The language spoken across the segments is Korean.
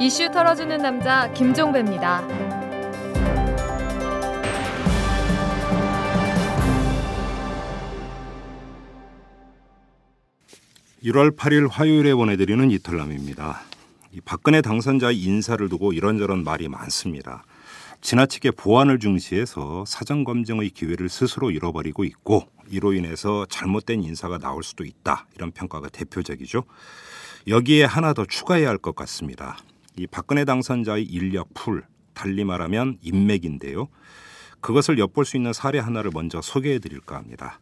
이슈 털어주는 남자 김종배입니다. 1월 8일 화요일에 보내드리는 이탈남입니다. 이 박근혜 당선자의 인사를 두고 이런저런 말이 많습니다. 지나치게 보안을 중시해서 사전 검증의 기회를 스스로 잃어버리고 있고 이로 인해서 잘못된 인사가 나올 수도 있다 이런 평가가 대표적이죠. 여기에 하나 더 추가해야 할 것 같습니다. 이 박근혜 당선자의 인력 풀 달리 말하면 인맥인데요. 그것을 엿볼 수 있는 사례 하나를 먼저 소개해 드릴까 합니다.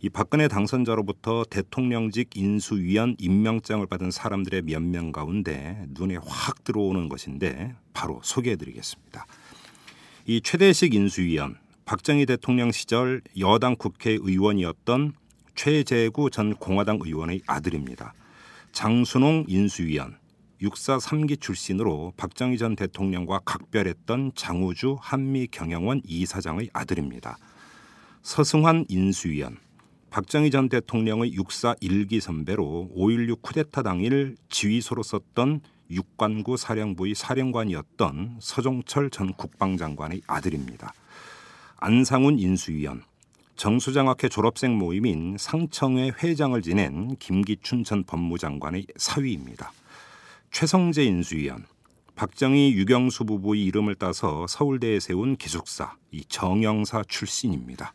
이 박근혜 당선자로부터 대통령직 인수위원 임명장을 받은 사람들의 몇 명 가운데 눈에 확 들어오는 것인데 바로 소개해 드리겠습니다. 이 최대식 인수위원 박정희 대통령 시절 여당 국회의원이었던 최재구 전 공화당 의원의 아들입니다. 장순홍 인수위원 육사 3기 출신으로 박정희 전 대통령과 각별했던 장우주 한미 경영원 이사장의 아들입니다. 서승환 인수위원 박정희 전 대통령의 육사 1기 선배로 5.16 쿠데타 당일 지휘소로 썼던 육관구 사령부의 사령관이었던 서종철 전 국방장관의 아들입니다. 안상훈 인수위원, 정수장학회 졸업생 모임인 상청회 회장을 지낸 김기춘 전 법무장관의 사위입니다. 최성재 인수위원, 박정희 유경수 부부의 이름을 따서 서울대에 세운 기숙사 이 정영사 출신입니다.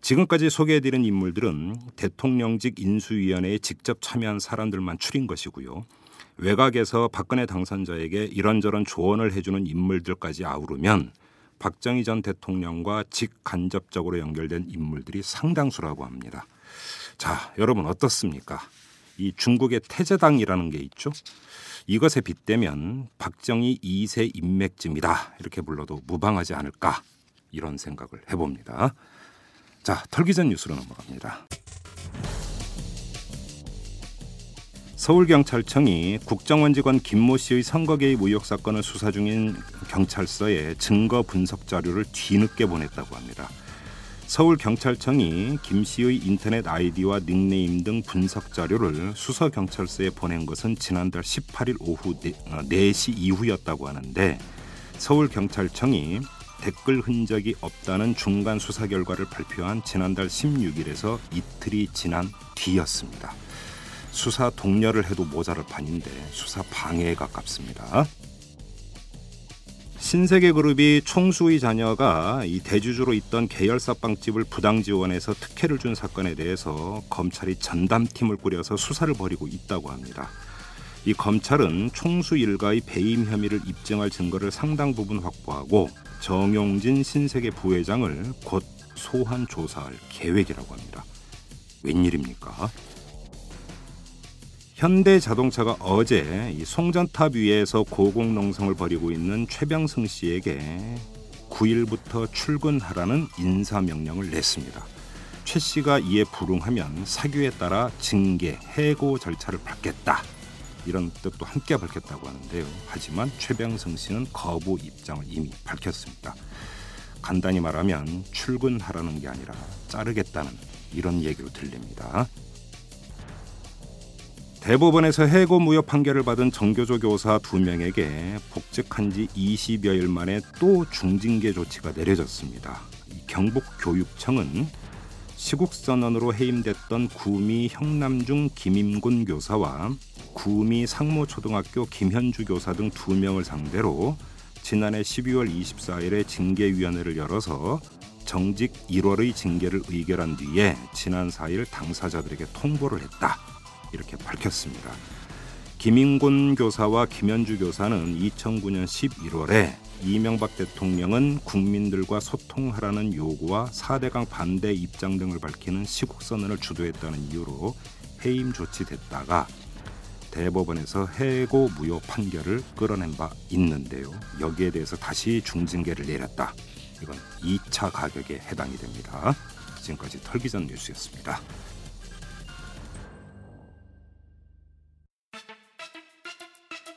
지금까지 소개해드린 인물들은 대통령직 인수위원회에 직접 참여한 사람들만 추린 것이고요. 외곽에서 박근혜 당선자에게 이런저런 조언을 해주는 인물들까지 아우르면 박정희 전 대통령과 직간접적으로 연결된 인물들이 상당수라고 합니다. 자, 여러분 어떻습니까? 이 중국의 태제당이라는 게 있죠. 이것에 빗대면 박정희 2세 인맥쯤이다 이렇게 불러도 무방하지 않을까 이런 생각을 해봅니다. 자, 털기 전 뉴스로 넘어갑니다. 서울경찰청이 국정원 직원 김모 씨의 선거 개입 의혹 사건을 수사 중인 경찰서에 증거 분석 자료를 뒤늦게 보냈다고 합니다. 서울경찰청이 김 씨의 인터넷 아이디와 닉네임 등 분석 자료를 수서경찰서에 보낸 것은 지난달 18일 오후 4시 어, 이후였다고 하는데 서울경찰청이 댓글 흔적이 없다는 중간 수사 결과를 발표한 지난달 16일에서 이틀이 지난 뒤였습니다. 수사 동료를 해도 모자랄 판인데 수사 방해에 가깝습니다. 신세계 그룹이 총수의 자녀가 이 대주주로 있던 계열사 빵집을 부당 지원해서 특혜를 준 사건에 대해서 검찰이 전담팀을 꾸려서 수사를 벌이고 있다고 합니다. 이 검찰은 총수 일가의 배임 혐의를 입증할 증거를 상당 부분 확보하고 정용진 신세계 부회장을 곧 소환 조사할 계획이라고 합니다. 웬일입니까? 현대자동차가 어제 이 송전탑 위에서 고공농성을 벌이고 있는 최병승 씨에게 9일부터 출근하라는 인사명령을 냈습니다. 최 씨가 이에 불응하면 사규에 따라 징계, 해고 절차를 밟겠다. 이런 뜻도 함께 밝혔다고 하는데요. 하지만 최병승 씨는 거부 입장을 이미 밝혔습니다. 간단히 말하면 출근하라는 게 아니라 자르겠다는 이런 얘기로 들립니다. 대법원에서 해고 무효 판결을 받은 정교조 교사 두 명에게 복직한 지 20여일 만에 또 중징계 조치가 내려졌습니다. 경북교육청은 시국선언으로 해임됐던 구미 형남중 김임군 교사와 구미 상모초등학교 김현주 교사 등 두 명을 상대로 지난해 12월 24일에 징계위원회를 열어서 정직 1월의 징계를 의결한 뒤에 지난 4일 당사자들에게 통보를 했다. 이렇게 밝혔습니다. 김인곤 교사와 김현주 교사는 2009년 11월에 이명박 대통령은 국민들과 소통하라는 요구와 4대강 반대 입장 등을 밝히는 시국선언을 주도했다는 이유로 해임 조치됐다가 대법원에서 해고 무효 판결을 끌어낸 바 있는데요. 여기에 대해서 다시 중징계를 내렸다. 이건 2차 가격에 해당이 됩니다. 지금까지 털기전 뉴스였습니다.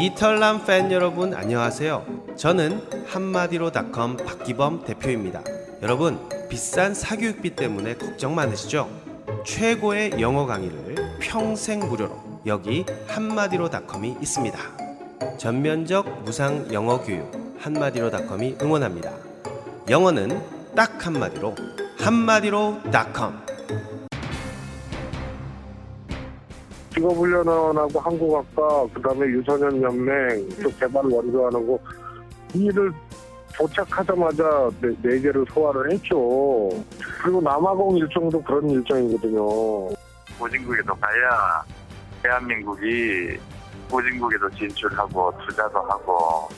이털남 팬 여러분 안녕하세요. 저는 한마디로닷컴 박기범 대표입니다. 여러분 비싼 사교육비 때문에 걱정 많으시죠? 최고의 영어 강의를 평생 무료로 여기 한마디로닷컴이 있습니다. 전면적 무상 영어 교육 한마디로닷컴이 응원합니다. 영어는 딱 한마디로 한마디로닷컴 직업훈련원하고 한국학과 그다음에 유소년 연맹 또 개발 원조하는 거 일을 도착하자마자 네, 네 개를 소화를 했죠. 그리고 남아공 일정도 그런 일정이거든요. 보진국에도 가야 대한민국이 보진국에도 진출하고 투자도 하고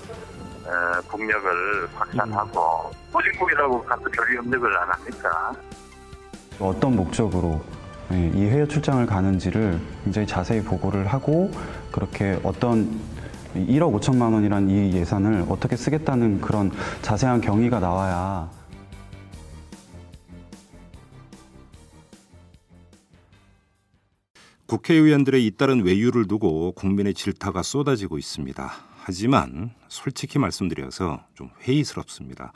에, 국력을 확산하고 보진국이라고 가서 별 협력을 안 합니까? 어떤 목적으로 예, 이 해외 출장을 가는지를 굉장히 자세히 보고를 하고 그렇게 어떤 1억 5천만 원이란 이 예산을 어떻게 쓰겠다는 그런 자세한 경위가 나와야 국회의원들의 잇따른 외유를 두고 국민의 질타가 쏟아지고 있습니다. 하지만 솔직히 말씀드려서 좀 회의스럽습니다.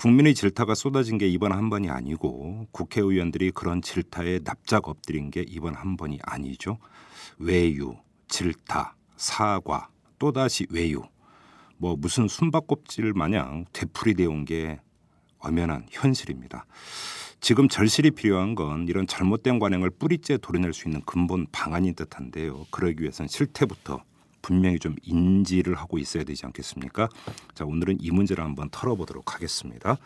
국민의 질타가 쏟아진 게 이번 한 번이 아니고 국회의원들이 그런 질타에 납작 엎드린 게 이번 한 번이 아니죠. 외유, 질타, 사과, 또다시 외유. 뭐 무슨 숨바꼭질 마냥 되풀이되어 온게 엄연한 현실입니다. 지금 절실히 필요한 건 이런 잘못된 관행을 뿌리째 도려낼 수 있는 근본 방안인 듯한데요. 그러기 위해선 실태부터 분명히 좀 인지를 하고 있어야 되지 않겠습니까? 자, 오늘은 이 문제를 한번 털어보도록 하겠습니다.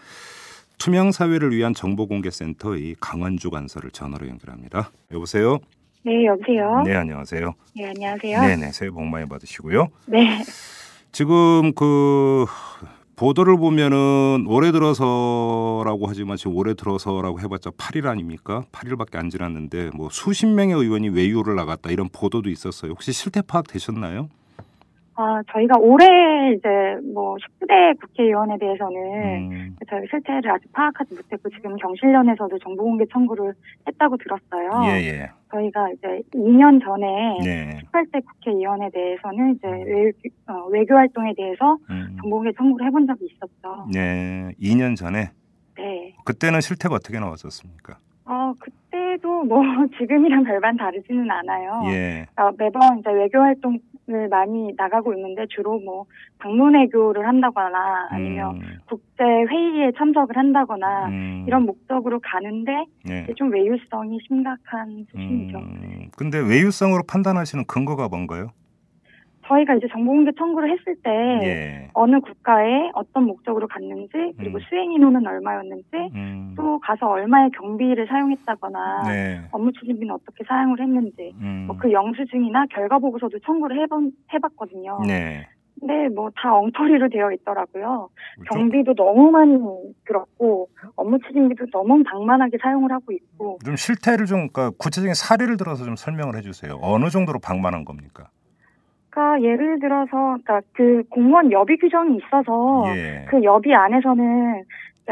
투명 사회를 위한 정보공개센터의 강원주 간사를 전화로 연결합니다. 여보세요. 네, 여보세요. 네, 안녕하세요. 네, 안녕하세요. 네, 네, 새해 복 많이 받으시고요. 네. 지금 그 보도를 보면은 올해 들어서라고 하지만 지금 올해 들어서라고 해봤자 8일 아닙니까? 8일밖에 안 지났는데 뭐 수십 명의 의원이 외유를 나갔다 이런 보도도 있었어요. 혹시 실태 파악 되셨나요? 아, 저희가 올해 이제 뭐 19대 국회의원에 대해서는 음, 저희 실태를 아직 파악하지 못했고 지금 경실련에서도 정보 공개 청구를 했다고 들었어요. 예, 예. 저희가 이제 2년 전에 네. 18대 국회의원에 대해서는 이제 외, 어, 외교 활동에 대해서 음, 정보 공개 청구를 해본 적이 있었죠. 네. 2년 전에 네. 그때는 실태가 어떻게 나왔었습니까? 어, 그때도 뭐 지금이랑 별반 다르지는 않아요. 예. 어, 매번 이제 외교 활동 을 많이 나가고 있는데 주로 뭐 방문 외교를 한다거나 아니면 음, 국제 회의에 참석을 한다거나 음, 이런 목적으로 가는데 예. 이제 좀 외유성이 심각한 수준이죠. 음, 근데 외유성으로 판단하시는 근거가 뭔가요? 저희가 이제 정보공개 청구를 했을 때 예. 어느 국가에 어떤 목적으로 갔는지 그리고 음. 수행 인원은 얼마였는지 음, 또 가서 얼마의 경비를 사용했다거나 네. 업무 추진비는 어떻게 사용을 했는지 음, 뭐그 영수증이나 결과 보고서도 청구를 해본 해봤거든요. 네. 근데 뭐 다 엉터리로 되어 있더라고요. 좀- 경비도 너무 많이 들었고 업무 추진비도 너무 방만하게 사용을 하고 있고 좀 실태를 좀 그러니까 구체적인 사례를 들어서 좀 설명을 해주세요. 어느 정도로 방만한 겁니까? 그러니까 예를 들어서 그러니까 그 공무원 여비 규정이 있어서 예. 그 여비 안에서는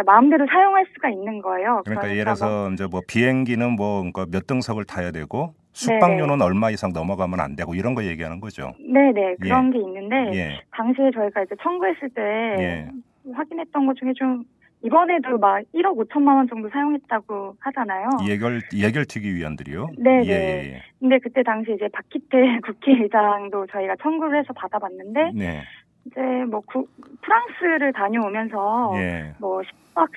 마음대로 사용할 수가 있는 거예요. 그러니까 예를 뭐 들어서 이제 뭐 비행기는 뭐 그러니까 몇 등석을 타야 되고 숙박료는 얼마 이상 넘어가면 안 되고 이런 거 얘기하는 거죠. 네네 그런 게 있는데 예. 당시에 저희가 이제 청구했을 때 예. 확인했던 것 중에 좀 이번에도 막 1억 5천만 원 정도 사용했다고 하잖아요. 예결 예결특위 위원들이요. 네, 예, 네. 예, 근데 그때 당시 이제 박희태 국회의장도 저희가 청구를 해서 받아봤는데 예. 네. 이제 뭐 구- 프랑스를 다녀오면서 예. 뭐 10박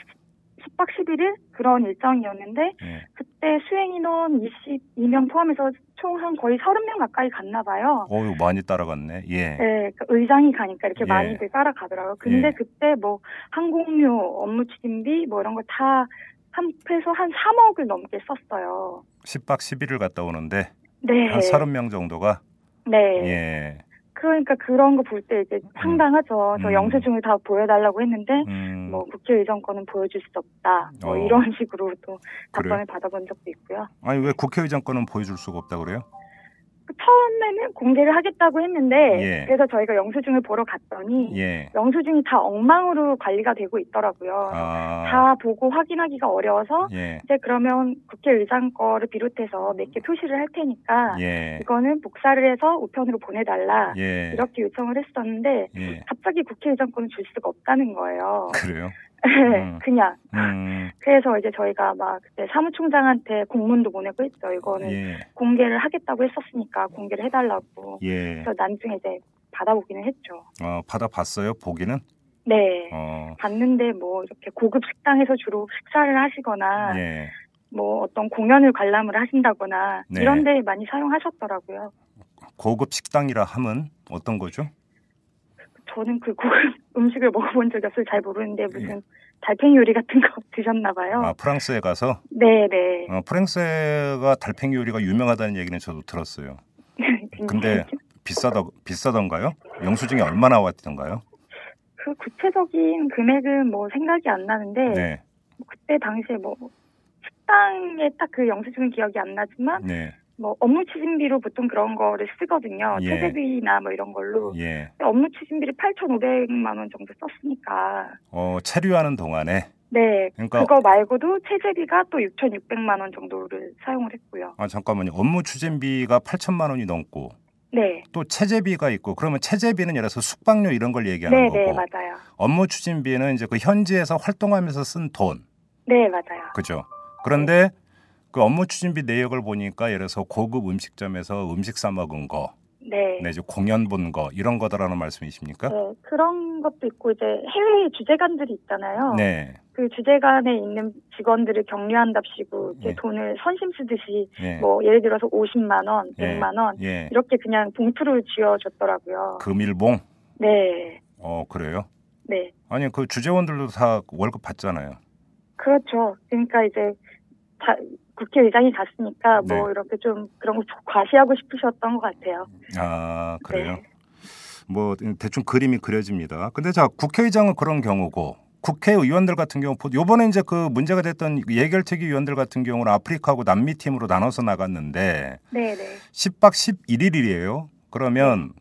10박 11일 그런 일정이었는데 예. 그때 수행 인원 22명 포함해서 총 한 거의 30명 가까이 갔나 봐요. 어유 많이 따라갔네. 예. 네, 그 의장이 가니까 이렇게 예. 많이들 따라가더라고요. 근데 예. 그때 뭐 항공료, 업무 추진비 뭐 이런 거 다 합해서 한 3억을 넘게 썼어요. 10박 11일 갔다 오는데 네. 한 30명 정도가 네. 예. 그러니까 그런 거 볼 때 이제 황당하죠. 저 음. 영수증을 다 보여달라고 했는데 음, 뭐 국회의장 거는 보여줄 수 없다. 뭐 어. 이런 식으로 또? 답변을 받아본 적도 있고요. 아니 왜 국회의장 거는 보여줄 수가 없다 그래요? 그 처음에는 공개를 하겠다고 했는데 예. 그래서 저희가 영수증을 보러 갔더니 예. 영수증이 다 엉망으로 관리가 되고 있더라고요. 아, 다 보고 확인하기가 어려워서 예. 이제 그러면 국회의장 거를 비롯해서 몇 개 표시를 할 테니까 예. 이거는 복사를 해서 우편으로 보내달라 예. 이렇게 요청을 했었는데 예. 갑자기 국회의장 거는 줄 수가 없다는 거예요. 그래요? 음. 그냥 음, 그래서 이제 저희가 막 그때 사무총장한테 공문도 보내고 했죠. 이거는 예. 공개를 하겠다고 했었으니까 공개를 해달라고. 예. 그래서 나중에 이제 받아보기는 했죠. 어, 받아봤어요? 보기는? 네. 어, 봤는데 뭐 이렇게 고급 식당에서 주로 식사를 하시거나 예. 뭐 어떤 공연을 관람을 하신다거나 네. 이런 데 많이 사용하셨더라고요. 고급 식당이라 함은 어떤 거죠? 저는 그 고급 음식을 먹어본 적이 없어서 잘 모르는데 무슨 예. 달팽이 요리 같은 거 드셨나 봐요. 아, 프랑스에 가서 네, 네. 어, 프랑스가 달팽이 요리가 유명하다는 얘기는 저도 들었어요. 근데 비싸다 비싸던가요? 영수증이 얼마 나 왔던가요? 그 구체적인 금액은 뭐 생각이 안 나는데 네. 뭐 그때 당시에 뭐 식당에 딱 그 영수증은 기억이 안 나지만 네. 뭐 업무 추진비로 보통 그런 거를 쓰거든요. 예. 체재비나 뭐 이런 걸로. 예. 업무 추진비를 8,500만 원 정도 썼으니까. 어, 체류하는 동안에 네. 그러니까- 그거 말고도 체재비가 또 6,600만 원 정도를 사용을 했고요. 아 잠깐만요. 업무 추진비가 8천만 원이 넘고 네. 또 체재비가 있고 그러면 체재비는 예를 들어서 숙박료 이런 걸 얘기하는 네, 거고 네, 맞아요. 업무 추진비는 이제 그 현지에서 활동하면서 쓴 돈. 네, 맞아요. 그죠? 그런데 그 업무 추진비 내역을 보니까 예를 들어서 고급 음식점에서 음식 사 먹은 거, 네. 내지 공연 본 거 이런 거다라는 말씀이십니까? 네, 그런 것도 있고 이제 해외 주재관들이 있잖아요. 네. 그 주재관에 있는 직원들을 격려한답시고 이제 예. 돈을 선심 쓰듯이 예. 뭐 예를 들어서 50만 원, 예. 100만 원 예. 이렇게 그냥 봉투를 쥐어줬더라고요. 금일봉. 네, 어, 그래요? 네, 아니 그 주재원들도 다 월급 받잖아요. 그렇죠. 그러니까 이제 자, 국회의장이 갔으니까 뭐 네. 이렇게 좀 그런 거 과시하고 싶으셨던 것 같아요. 아, 그래요? 네. 뭐 대충 그림이 그려집니다. 근데 자, 국회의장은 그런 경우고 국회의원들 같은 경우 보- 요번에 이제 그 문제가 됐던 예결특위 위원들 같은 경우는 아프리카하고 남미 팀으로 나눠서 나갔는데 네, 네, 10박 11일이에요. 그러면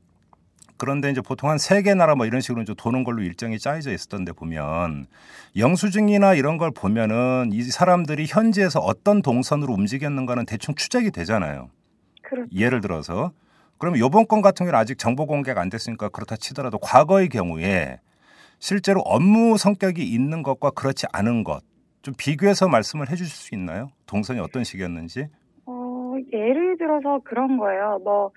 그런데 이제 보통 한 세 개 나라 뭐 이런 식으로 이제 도는 걸로 일정이 짜여져 있었던데 보면 영수증이나 이런 걸 보면은 이 사람들이 현지에서 어떤 동선으로 움직였는가는 대충 추적이 되잖아요. 그렇죠. 예를 들어서 그러면 요번 건 같은 경우는 아직 정보 공개가 안 됐으니까 그렇다 치더라도 과거의 경우에 실제로 업무 성격이 있는 것과 그렇지 않은 것 좀 비교해서 말씀을 해 주실 수 있나요? 동선이 어떤 식이었는지? 어, 예를 들어서 그런 거예요. 뭐,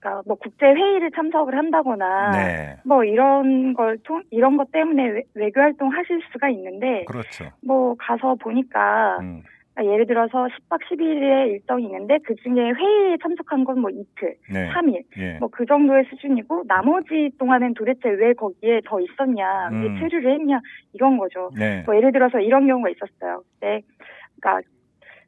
그러니까 뭐 국제 회의를 참석을 한다거나 네. 뭐 이런 걸 통, 이런 것 때문에 외, 외교 활동 하실 수가 있는데 그렇죠. 뭐 가서 보니까 음, 그러니까 예를 들어서 10박 11일의 일정이 있는데 그 중에 회의에 참석한 건 뭐 이틀, 네. 3일 예. 뭐그 정도의 수준이고 나머지 동안은 도대체 왜 거기에 더 있었냐, 왜 음. 체류를 했냐 이런 거죠. 네. 뭐 예를 들어서 이런 경우가 있었어요. 그때 그러니까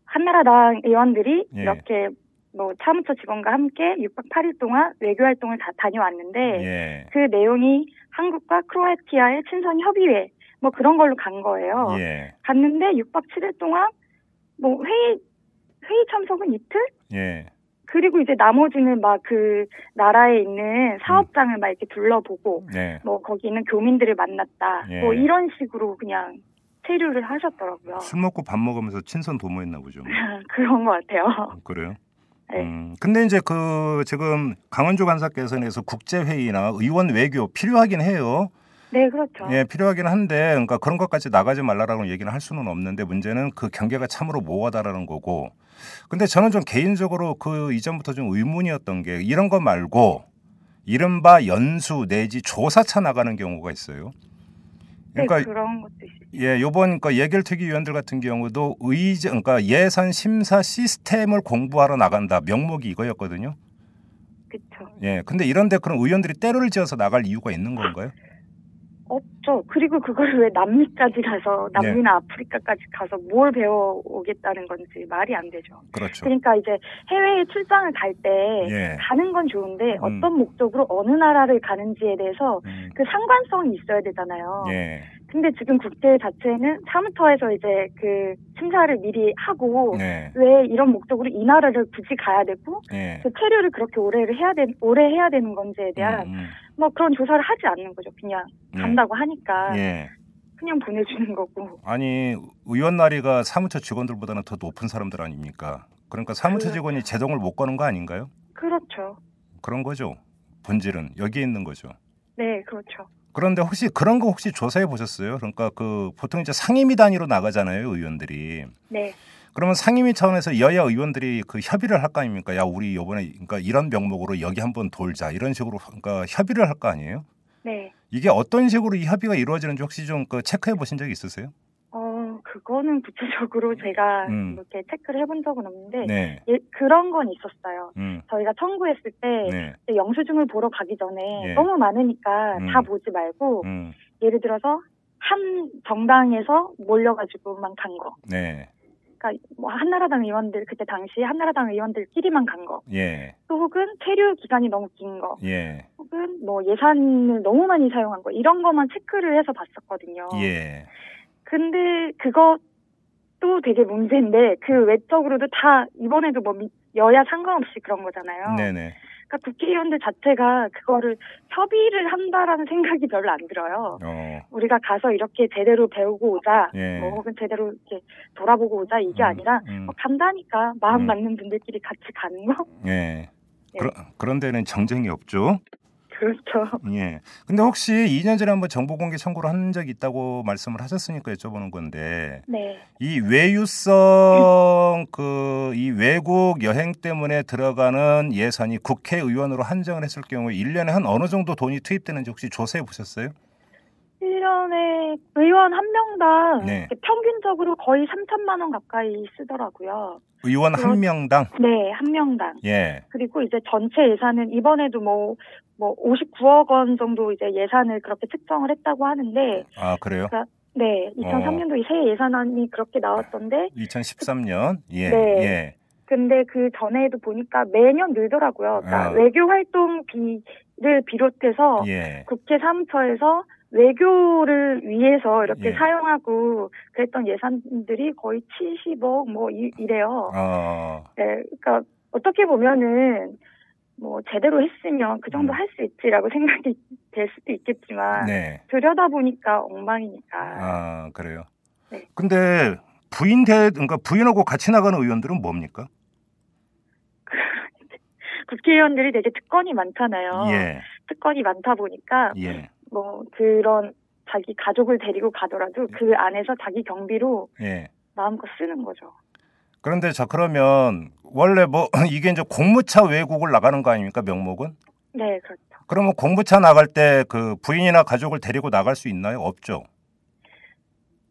한나라당 의원들이 예. 이렇게 뭐 사무처 직원과 함께 6박 8일 동안 외교 활동을 다 다녀왔는데 예. 그 내용이 한국과 크로아티아의 친선 협의회 뭐 그런 걸로 간 거예요. 예. 갔는데 6박 7일 동안 뭐 회의 회의 참석은 이틀? 예. 그리고 이제 나머지는 막 그 나라에 있는 사업장을 막 이렇게 둘러보고 네. 뭐 거기 있는 교민들을 만났다. 예. 뭐 이런 식으로 그냥 체류를 하셨더라고요. 술 먹고 밥 먹으면서 친선 도모했나 보죠. 그런 것 같아요. 그래요? 네. 음, 근데 이제 그 지금 강원조 간사께서 내서 국제 회의나 의원 외교 필요하긴 해요. 네, 그렇죠. 예, 필요하긴 한데, 그러니까 그런 것까지 나가지 말라라고 얘기는 할 수는 없는데 문제는 그 경계가 참으로 모호하다라는 거고. 근데 저는 좀 개인적으로 그 이전부터 좀 의문이었던 게 이런 거 말고 이른바 연수 내지 조사차 나가는 경우가 있어요. 네, 그러니까 그런 것도 있어요. 예, 요번 그러니까 예결특위 위원들 같은 경우도 의제 그러니까 예산 심사 시스템을 공부하러 나간다 명목이 이거였거든요. 그렇죠. 예, 근데 이런데 그런 의원들이 때를 지어서 나갈 이유가 있는 건가요? 없죠. 그리고 그걸 왜 남미까지 가서 네. 남미나 아프리카까지 가서 뭘 배워오겠다는 건지 말이 안 되죠. 그렇죠. 그러니까 이제 해외에 출장을 갈때 예. 가는 건 좋은데 음. 어떤 목적으로 어느 나라를 가는지에 대해서 음. 그 상관성이 있어야 되잖아요. 예. 근데 지금 국제 자체는 사무처에서 이제 그 심사를 미리 하고 네. 왜 이런 목적으로 이 나라를 굳이 가야 되고 예. 그 체류를 그렇게 오래를 해야 되 오래 해야 되는 건지에 대한 음, 음. 뭐 그런 조사를 하지 않는 거죠. 그냥 예. 간다고 하니까 예. 그냥 보내주는 거고. 아니 의원 나리가 사무처 직원들보다는 더 높은 사람들 아닙니까? 그러니까 사무처 그렇죠. 직원이 제동을 못 거는 거 아닌가요? 그렇죠. 그런 거죠. 본질은 여기에 있는 거죠. 네, 그렇죠. 그런데 혹시 그런 거 혹시 조사해 보셨어요? 그러니까 그 보통 이제 상임위 단위로 나가잖아요, 의원들이. 네, 그러면 상임위 차원에서 여야 의원들이 그 협의를 할 거 아닙니까? 야, 우리 이번에 그러니까 이런 명목으로 여기 한번 돌자 이런 식으로 그러니까 협의를 할 거 아니에요? 네. 이게 어떤 식으로 이 협의가 이루어지는지 혹시 좀 그 체크해 보신 적이 있으세요? 어, 그거는 구체적으로 제가 음. 이렇게 체크를 해본 적은 없는데 네. 예, 그런 건 있었어요. 음. 저희가 청구했을 때 네. 영수증을 보러 가기 전에 예. 너무 많으니까 음. 다 보지 말고 음. 예를 들어서 한 정당에서 몰려가지고만 간 거. 네. 그러니까 뭐 한나라당 의원들 그때 당시 한나라당 의원들끼리만 간 거. 예. 또 혹은 체류 기간이 너무 긴 거. 예. 혹은 뭐 예산을 너무 많이 사용한 거 이런 것만 체크를 해서 봤었거든요. 예. 근데 그것도 되게 문제인데 그 외적으로도 다 이번에도 뭐 미- 여야 상관없이 그런 거잖아요. 네, 네. 그러니까 국회의원들 자체가 그거를 협의를 한다라는 생각이 별로 안 들어요. 어. 우리가 가서 이렇게 제대로 배우고 오자, 예. 뭐 혹은 제대로 이렇게 돌아보고 오자 이게 음, 아니라 음. 뭐 간다니까 마음 음. 맞는 분들끼리 같이 가는 거 예. 네. 그런 그런 데는 정쟁이 없죠. 그렇죠. 예. 근데 혹시 2년 전에 한번 정보 공개 청구를 한 적이 있다고 말씀을 하셨으니까 여쭤보는 건데 네. 이 외유성 그 이 외국 여행 때문에 들어가는 예산이 국회의원으로 한정을 했을 경우에 1년에 한 어느 정도 돈이 투입되는지 혹시 조사해 보셨어요? 1년에 의원 한 명당 네. 평균적으로 거의 3천만 원 가까이 쓰더라고요. 의원 한 명당 네, 한 명당. 예. 그리고 이제 전체 예산은 이번에도 뭐, 뭐 59억 원 정도 이제 예산을 그렇게 측정을 했다고 하는데, 아, 그래요? 네, 어. 2003년도 새 예산안이 그렇게 나왔던데, 2013년 예. 네. 예. 근데 그 전에도 보니까 매년 늘더라고요. 그러니까 아. 외교 활동비를 비롯해서 예. 국회 사무처에서 외교를 위해서 이렇게 예. 사용하고 그랬던 예산들이 거의 70억 뭐 이, 이래요. 어. 네, 그러니까 어떻게 보면은 뭐 제대로 했으면 그 정도 음. 할수 있지라고 생각이 될 수도 있겠지만 네. 들여다 보니까 엉망이니까. 아, 그래요. 네. 근데 부인 대 그러니까 부인하고 같이 나가는 의원들은 뭡니까? 국회의원들이 되게 특권이 많잖아요. 예. 특권이 많다 보니까 예. 뭐 그런 자기 가족을 데리고 가더라도 그 안에서 자기 경비로 예. 마음껏 쓰는 거죠. 그런데 저 그러면 원래 뭐 이게 이제 공무차 외국을 나가는 거 아닙니까 명목은? 네, 그렇죠. 그러면 공무차 나갈 때 그 부인이나 가족을 데리고 나갈 수 있나요? 없죠.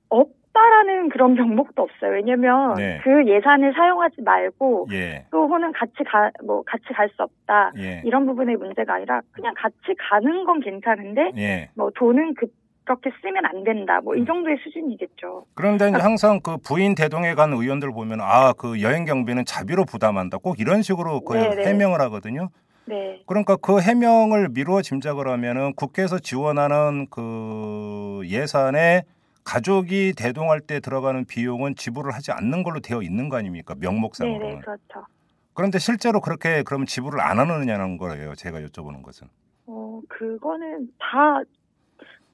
없 다라는 그런 명목도 없어요. 왜냐면 네. 그 예산을 사용하지 말고 예. 또 혹은 같이 가 뭐 같이 갈 수 없다 예. 이런 부분의 문제가 아니라 그냥 같이 가는 건 괜찮은데 예. 뭐 돈은 그 그렇게 쓰면 안 된다 뭐 음. 이 정도의 수준이겠죠. 그런데 이제 항상 그 부인 대동에 간 의원들 보면 아 그 여행 경비는 자비로 부담한다 꼭 이런 식으로 그 네, 네. 해명을 하거든요. 네, 그러니까 그 해명을 미루어 짐작을 하면은 국회에서 지원하는 그 예산에 가족이 대동할 때 들어가는 비용은 지불을 하지 않는 걸로 되어 있는 거 아닙니까 네, 네, 명목상으로는. 그렇죠. 그런데 실제로 그렇게 그럼 지불을 안 하느냐는 거예요. 제가 여쭤보는 것은. 어 그거는 다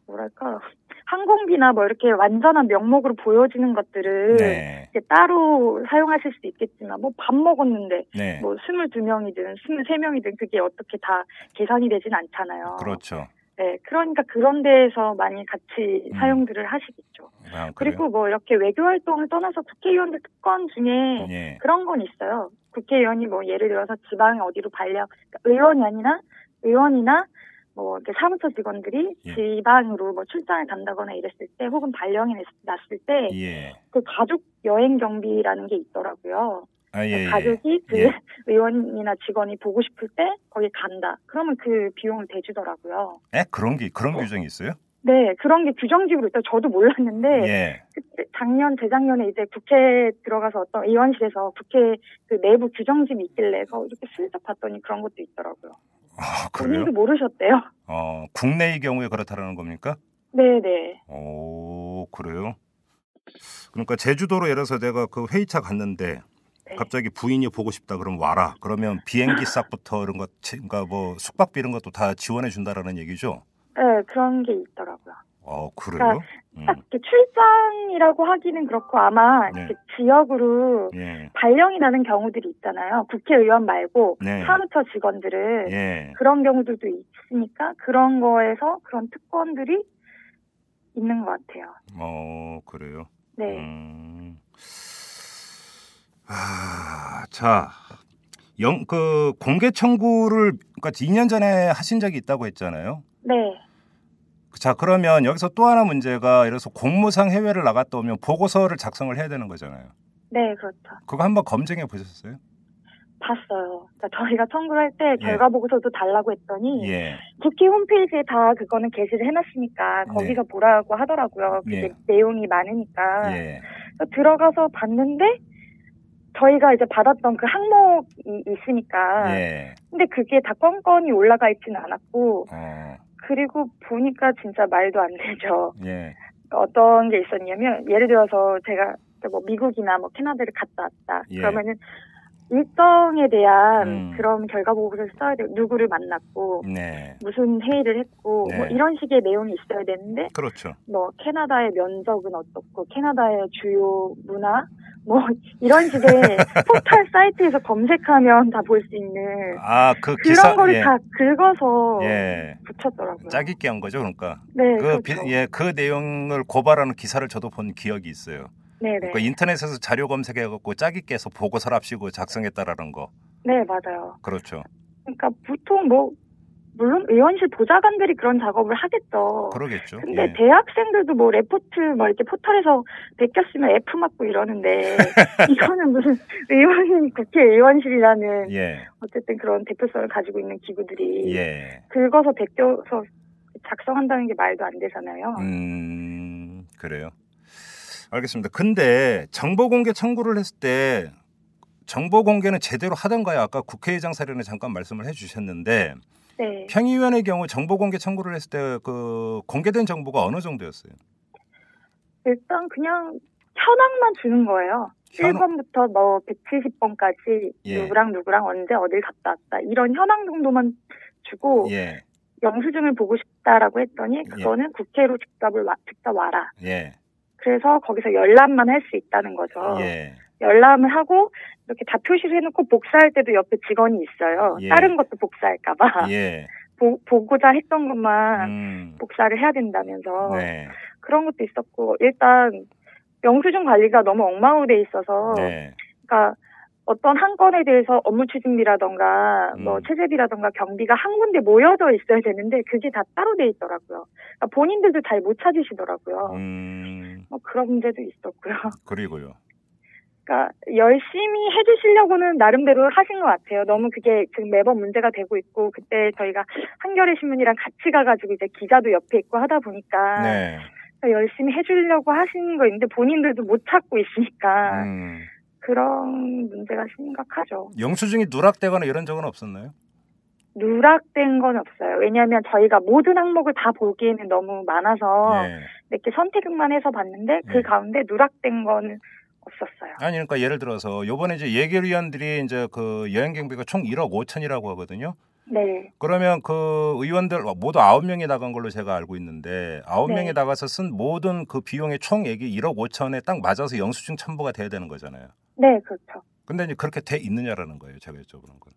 뭐랄까 항공비나 뭐 이렇게 완전한 명목으로 보여지는 것들을 네, 이제 따로 사용하실 수도 있겠지만 뭐 밥 먹었는데 네, 뭐 22명이든 23명이든 그게 어떻게 다 계산이 되진 않잖아요. 그렇죠. 네, 그러니까 그런 데에서 많이 같이 음. 사용들을 하시겠죠. 아? 그리고 뭐 이렇게 외교 활동을 떠나서 국회의원들 특권 중에 예, 그런 건 있어요. 국회의원이 뭐 예를 들어서 지방에 어디로 발령, 그러니까 의원이 아니라 의원이나 뭐 이렇게 사무처 직원들이 예. 지방으로 뭐 출장을 간다거나 이랬을 때 혹은 발령이 났- 났을 때 예, 그 가족 여행 경비라는 게 있더라고요. 아, 예, 예. 가족이 그 예. 의원이나 직원이 보고 싶을 때 거기 간다. 그러면 그 비용을 대주더라고요. 에 그런 게 그런 규정이 있어요? 네, 그런 게 규정직으로 있다. 저도 몰랐는데 예. 작년 재작년에 이제 국회 들어가서 어떤 의원실에서 국회 그 내부 규정집이 있길래 서 이렇게 슬쩍 봤더니 그런 것도 있더라고요. 아, 그래요? 본인도 모르셨대요. 어, 국내의 경우에 그렇다라는 겁니까? 네, 네. 오, 그래요? 그러니까 제주도로 예를 들어서 내가 그 회의차 갔는데 네. 갑자기 부인이 보고 싶다 그러면 와라. 그러면 비행기 싹부터 이런 것, 그러니까 뭐 숙박비 이런 것도 다 지원해 준다라는 얘기죠. 네, 그런 게 있더라고요. 어, 그래요? 음, 딱 이렇게 출장이라고 하기는 그렇고 아마 네. 지역으로 예, 발령이 나는 경우들이 있잖아요. 국회의원 말고 네. 사무처 직원들은 예. 그런 경우들도 있으니까 그런 거에서 그런 특권들이 있는 것 같아요. 어, 그래요. 네. 음. 아, 자, 영, 그 공개 청구를 그러니까 2년 전에 하신 적이 있다고 했잖아요. 네. 자, 그러면 여기서 또 하나 문제가 예를 들어서 공무상 해외를 나갔다 오면 보고서를 작성을 해야 되는 거잖아요. 네, 그렇죠. 그거 한번 검증해 보셨어요? 봤어요. 그러니까 저희가 청구를 할때 예. 결과 보고서도 달라고 했더니 예. 국회 홈페이지에 다 그거는 게시를 해놨으니까 거기서 보라고 하더라고요. 그게 예. 내용이 많으니까 예. 들어가서 봤는데 저희가 이제 받았던 그 항목이 있으니까 예. 근데 그게 다 건건이 올라가 있지는 않았고 어. 그리고 보니까 진짜 말도 안 되죠. 예. 어떤 게 있었냐면 예를 들어서 제가 뭐 미국이나 뭐 캐나다를 갔다 왔다. 예. 그러면은 일정에 대한 음. 그런 결과 보고서를 써야 돼요. 누구를 만났고 네. 무슨 회의를 했고 네. 뭐 이런 식의 내용이 있어야 되는데 그렇죠. 뭐 캐나다의 면적은 어떻고 캐나다의 주요 문화 뭐 이런 식의 포털 사이트에서 검색하면 다 볼 수 있는 아, 그 그런 기사 거를 예. 다 긁어서 예. 붙였더라고요. 짜깁기 한 거죠, 그러니까. 네, 그 그렇죠. 비- 예, 그 내용을 고발하는 기사를 저도 본 기억이 있어요. 네네. 그러니까 인터넷에서 자료 검색해 갖고 짜깁기 해서 보고서를 합시고 작성했다라는 거. 네, 맞아요. 그렇죠. 그러니까 보통 뭐 물론 의원실 보좌관들이 그런 작업을 하겠죠. 그러겠죠. 근데 예. 대학생들도 뭐 레포트 뭐 이렇게 포털에서 베꼈으면 F 맞고 이러는데 이거는 무슨 의원 국회 의원실이라는 예. 어쨌든 그런 대표성을 가지고 있는 기구들이 예. 긁어서 베껴서 작성한다는 게 말도 안 되잖아요. 음, 그래요. 알겠습니다. 근데 정보 공개 청구를 했을 때 정보 공개는 제대로 하던가요? 아까 국회의장 사례는 잠깐 말씀을 해주셨는데 네. 평의위원의 경우 정보 공개 청구를 했을 때 그 공개된 정보가 어느 정도였어요? 일단 그냥 현황만 주는 거예요. 현황? 1번부터 뭐 170번까지 예. 누구랑 누구랑 언제 어딜 갔다 왔다 이런 현황 정도만 주고 예, 영수증을 보고 싶다라고 했더니 그거는 국회로 직접을 와, 직접 와라. 예, 그래서 거기서 열람만 할 수 있다는 거죠. 예, 열람을 하고 이렇게 다 표시를 해놓고 복사할 때도 옆에 직원이 있어요. 예. 다른 것도 복사할까봐 예. 보, 보고자 했던 것만 음, 복사를 해야 된다면서 네, 그런 것도 있었고 일단 영수증 관리가 너무 엉망으로 돼 있어서 네, 그러니까 어떤 한 건에 대해서 업무 추진비라던가 뭐 음. 체제비라던가 경비가 한 군데 모여져 있어야 되는데 그게 다 따로 돼 있더라고요. 그러니까 본인들도 잘 못 찾으시더라고요. 음, 뭐 그런 문제도 있었고요. 그리고요. 그러니까 열심히 해주시려고는 나름대로 하신 것 같아요. 너무 그게 지금 매번 문제가 되고 있고 그때 저희가 한겨레 신문이랑 같이 가가지고 이제 기자도 옆에 있고 하다 보니까 네, 그러니까 열심히 해주려고 하시는 거 있는데 본인들도 못 찾고 있으니까 음, 그런 문제가 심각하죠. 영수증이 누락되거나 이런 적은 없었나요? 누락된 건 없어요. 왜냐하면 저희가 모든 항목을 다 보기에는 너무 많아서 예. 몇개 선택만 해서 봤는데 그 예. 가운데 누락된 거는 없었어요. 아니 그러니까 예를 들어서 요번에 이제 예결위원들이 이제 그 여행 경비가 총 1억 5천이라고 하거든요. 네, 그러면 그 의원들 모두 9명이 나간 걸로 제가 알고 있는데 9명이 네. 나가서 쓴 모든 그 비용의 총액이 1억 5천에 딱 맞아서 영수증 첨부가 돼야 되는 거잖아요. 네 그렇죠. 근데 이제 그렇게 돼 있느냐라는 거예요. 제가 여쭤보는 건.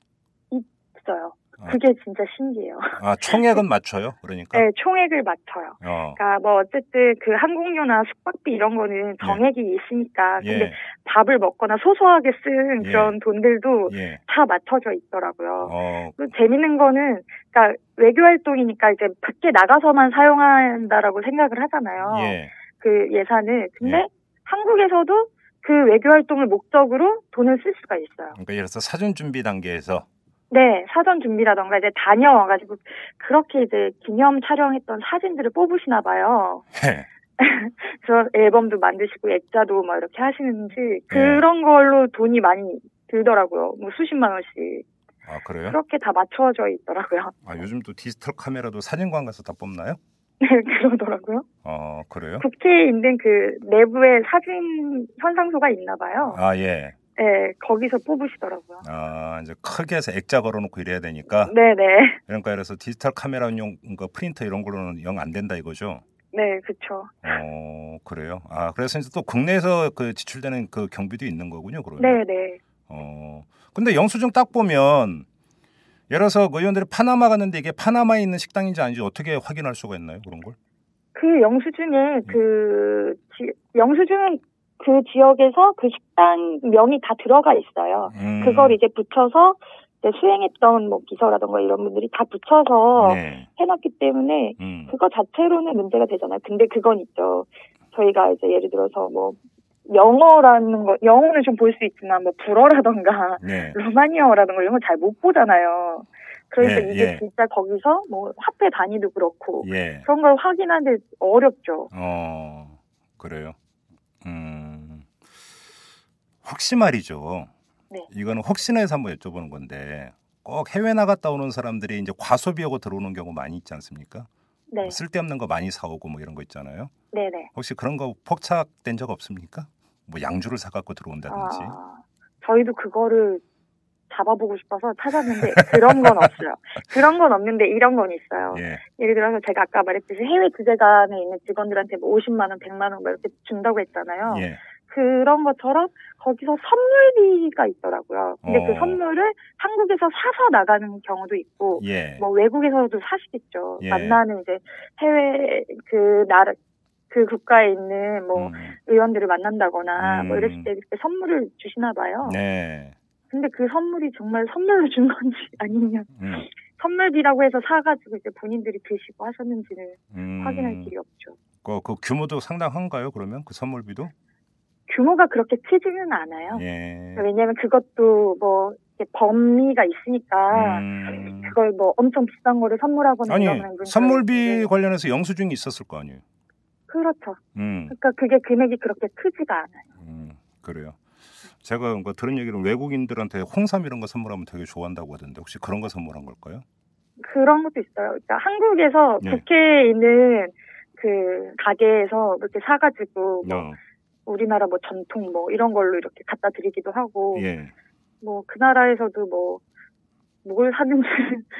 있어요. 아. 그게 진짜 신기해요. 아, 총액은 맞춰요. 그러니까. 네, 총액을 맞춰요. 어. 그러니까 뭐 어쨌든 그 항공료나 숙박비 이런 거는 정액이 있으니까 근데 예. 밥을 먹거나 소소하게 쓴 예. 그런 돈들도 예. 다 맞춰져 있더라고요. 어. 그 재밌는 거는 그러니까 외교 활동이니까 이제 밖에 나가서만 사용한다라고 생각을 하잖아요. 예. 그 예산을. 근데 예. 한국에서도 그 외교 활동을 목적으로 돈을 쓸 수가 있어요. 그러니까 예를 들어서 사전 준비 단계에서 네, 사전 준비라던가 이제 다녀와가지고 그렇게 이제 기념 촬영했던 사진들을 뽑으시나 봐요. 예. 그래서 앨범도 만드시고 액자도 막 이렇게 하시는지 그런 걸로 돈이 많이 들더라고요. 뭐 수십만 원씩. 아 그래요? 그렇게 다 맞춰져 있더라고요. 아 요즘 또 디지털 카메라도 사진관 가서 다 뽑나요? 네, 그러더라고요. 어 그래요? 국회에 있는 그 내부에 사진 현상소가 있나 봐요. 아 예. 네, 거기서 뽑으시더라고요. 아 이제 크게 해서 액자 걸어놓고 이래야 되니까 네네. 그러니까 그래서 디지털 카메라용 그 프린터 이런 걸로는 영 안 된다 이거죠. 네, 그쵸. 어 그래요. 아 그래서 이제 또 국내에서 그 지출되는 그 경비도 있는 거군요. 그러면. 네 네. 어 근데 영수증 딱 보면 예를 들어서 그 의원들이 파나마 갔는데 이게 파나마에 있는 식당인지 아닌지 어떻게 확인할 수가 있나요 그런 걸? 그 영수증에 그 지- 영수증은 그 지역에서 그 식당 명이 다 들어가 있어요. 음, 그걸 이제 붙여서 이제 수행했던 뭐 비서라던가 이런 분들이 다 붙여서 네. 해놨기 때문에 음. 그거 자체로는 문제가 되잖아요. 근데 그건 있죠. 저희가 이제 예를 들어서 뭐 영어라는 거 영어는 좀볼 수 있지만 뭐 불어라던가 네. 루마니아어라던가 이런 거잘못 보잖아요. 그래서 예, 이게 예. 진짜 거기서 뭐 화폐 단위도 그렇고 예. 그런 걸 확인하는데 어렵죠. 어 그래요. 음 혹시 말이죠. 네. 이거는 혹시나 해서 한번 여쭤보는 건데 꼭 해외 나갔다 오는 사람들이 이제 과소비하고 들어오는 경우 많이 있지 않습니까? 네, 뭐 쓸데없는 거 많이 사오고 뭐 이런 거 있잖아요. 네네. 혹시 그런 거 포착된 적 없습니까? 뭐 양주를 사갖고 들어온다든지. 아, 저희도 그거를 잡아보고 싶어서 찾았는데 그런 건 없어요. 그런 건 없는데 이런 건 있어요. 예. 예를 들어서 제가 아까 말했듯이 해외 주재관에 있는 직원들한테 뭐 50만 원, 100만 원뭐 이렇게 준다고 했잖아요. 예. 그런 것처럼 거기서 선물비가 있더라고요. 근데 어. 그 선물을 한국에서 사서 나가는 경우도 있고 예. 뭐 외국에서도 사시겠죠. 예. 만나는 이제 해외 그 나라 그 국가에 있는 뭐 음, 의원들을 만난다거나 뭐 음. 이랬을 때 그때 선물을 주시나 봐요. 네. 근데 그 선물이 정말 선물로 준 건지 아니면 음, 선물비라고 해서 사가지고 이제 본인들이 드시고 하셨는지는 음, 확인할 길이 없죠. 그, 그 규모도 상당한가요? 그러면 그 선물비도? 규모가 그렇게 크지는 않아요. 예. 왜냐면 그것도 뭐 범위가 있으니까 음. 그걸 뭐 엄청 비싼 거를 선물하거나 아니 선물비 있는데 관련해서 영수증이 있었을 거 아니에요. 그렇죠. 음, 그러니까 그게 금액이 그렇게 크지가 않아요. 음 그래요. 제가 뭐 들은 얘기는 외국인들한테 홍삼 이런 거 선물하면 되게 좋아한다고 하던데 혹시 그런 거 선물한 걸까요? 그런 것도 있어요. 그러니까 한국에서 네. 국회에 있는 그 가게에서 이렇게 사가지고 뭐 어, 우리나라 뭐 전통 뭐 이런 걸로 이렇게 갖다 드리기도 하고 예. 뭐 그 나라에서도 뭐뭘 사는지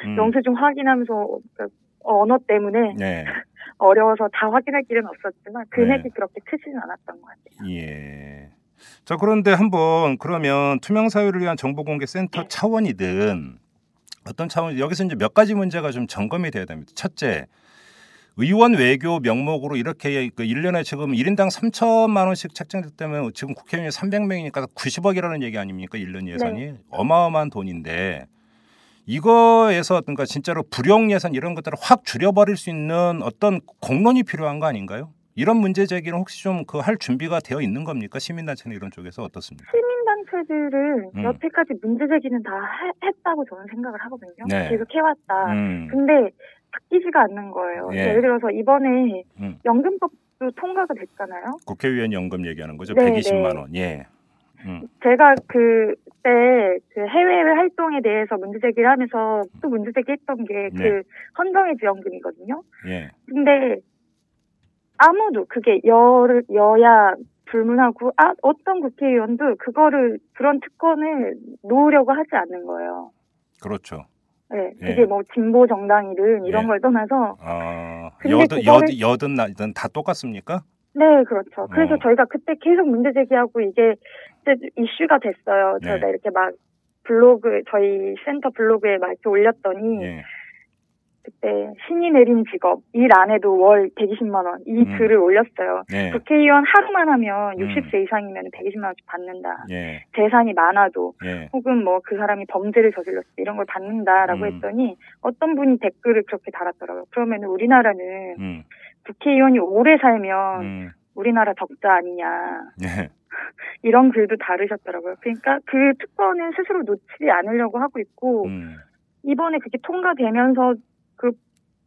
음, 영수 증 확인하면서 그러니까 언어 때문에 네. 어려워서 다 확인할 길은 없었지만 금액이 네. 그렇게 크지는 않았던 것 같아요. 예. 자 그런데 한번 그러면 투명 사회를 위한 정보 공개 센터 차원이든 어떤 차원 여기서 이제 몇 가지 문제가 좀 점검이 돼야 됩니다. 첫째. 의원 외교 명목으로 이렇게 그 1년에 지금 1인당 3천만 원씩 책정됐다면 지금 국회의원이 300명이니까 90억이라는 얘기 아닙니까? 1년 예산이. 어마어마한 돈인데 이거에서 그러니까 진짜로 불용 예산 이런 것들을 확 줄여버릴 수 있는 어떤 공론이 필요한 거 아닌가요? 이런 문제 제기는 혹시 좀 그 할 준비가 되어 있는 겁니까? 시민단체나 이런 쪽에서 어떻습니까? 시민단체들은 음. 여태까지 문제 제기는 다 해- 했다고 저는 생각을 하거든요. 네. 계속 해왔다. 음, 근데 바뀌지가 않는 거예요. 예. 예를 들어서 이번에 음. 연금법도 통과가 됐잖아요. 국회의원 연금 얘기하는 거죠. 네, 120만 네. 원. 예. 음, 제가 그때 그 해외 활동에 대해서 문제 제기를 하면서 또 문제 제기했던 게그 네. 헌정의 지원금이거든요. 예. 근데 아무도 그게 여 여야 불문하고 아 어떤 국회의원도 그거를 그런 특권을 놓으려고 하지 않는 거예요. 그렇죠. 네, 예. 그게 뭐 진보 정당이든 이런 예. 걸 떠나서 아, 여든 여든 여든 나든 다 똑같습니까? 네 그렇죠. 그래서 어. 저희가 그때 계속 문제 제기하고 이게 이슈가 됐어요. 네. 저희가 이렇게 막 블로그 저희 센터 블로그에 막 이렇게 올렸더니 예. 그때 신이 내린 직업 일 안 해도 월 120만 원이 음. 글을 올렸어요. 예. 국회의원 하루만 하면 음. 60세 이상이면 120만 원씩 받는다. 예. 재산이 많아도 예. 혹은 뭐 그 사람이 범죄를 저질렀을 때 이런 걸 받는다라고 음. 했더니 어떤 분이 댓글을 그렇게 달았더라고요. 그러면 우리나라는 음. 국회의원이 오래 살면 음. 우리나라 적자 아니냐. 예. 이런 글도 다르셨더라고요. 그러니까 그 특권은 스스로 놓치지 않으려고 하고 있고 음. 이번에 그게 통과되면서 그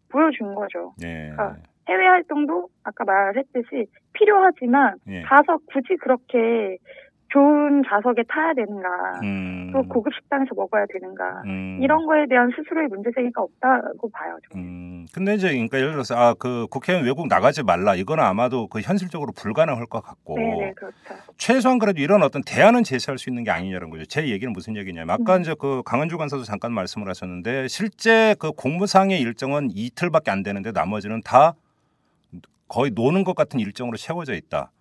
보여준 거죠. 예. 아. 해외 활동도 아까 말했듯이 필요하지만 예. 가서 굳이 그렇게 좋은 좌석에 타야 되는가, 음. 또 고급 식당에서 먹어야 되는가, 음. 이런 거에 대한 스스로의 문제제기가 없다고 봐요. 저는. 음, 근데 이제 그러니까 예를 들어서 아 그 국회의원 외국 나가지 말라 이거는 아마도 그 현실적으로 불가능할 것 같고 네네 그렇죠. 최소한 그래도 이런 어떤 대안은 제시할 수 있는 게 아니냐는 거죠. 제 얘기는 무슨 얘기냐면 아까 음. 이제 그 강은주 간사도 잠깐 말씀을 하셨는데 실제 그 공무상의 일정은 이틀밖에 안 되는데 나머지는 다 거의 노는 것 같은 일정으로 채워져 있다.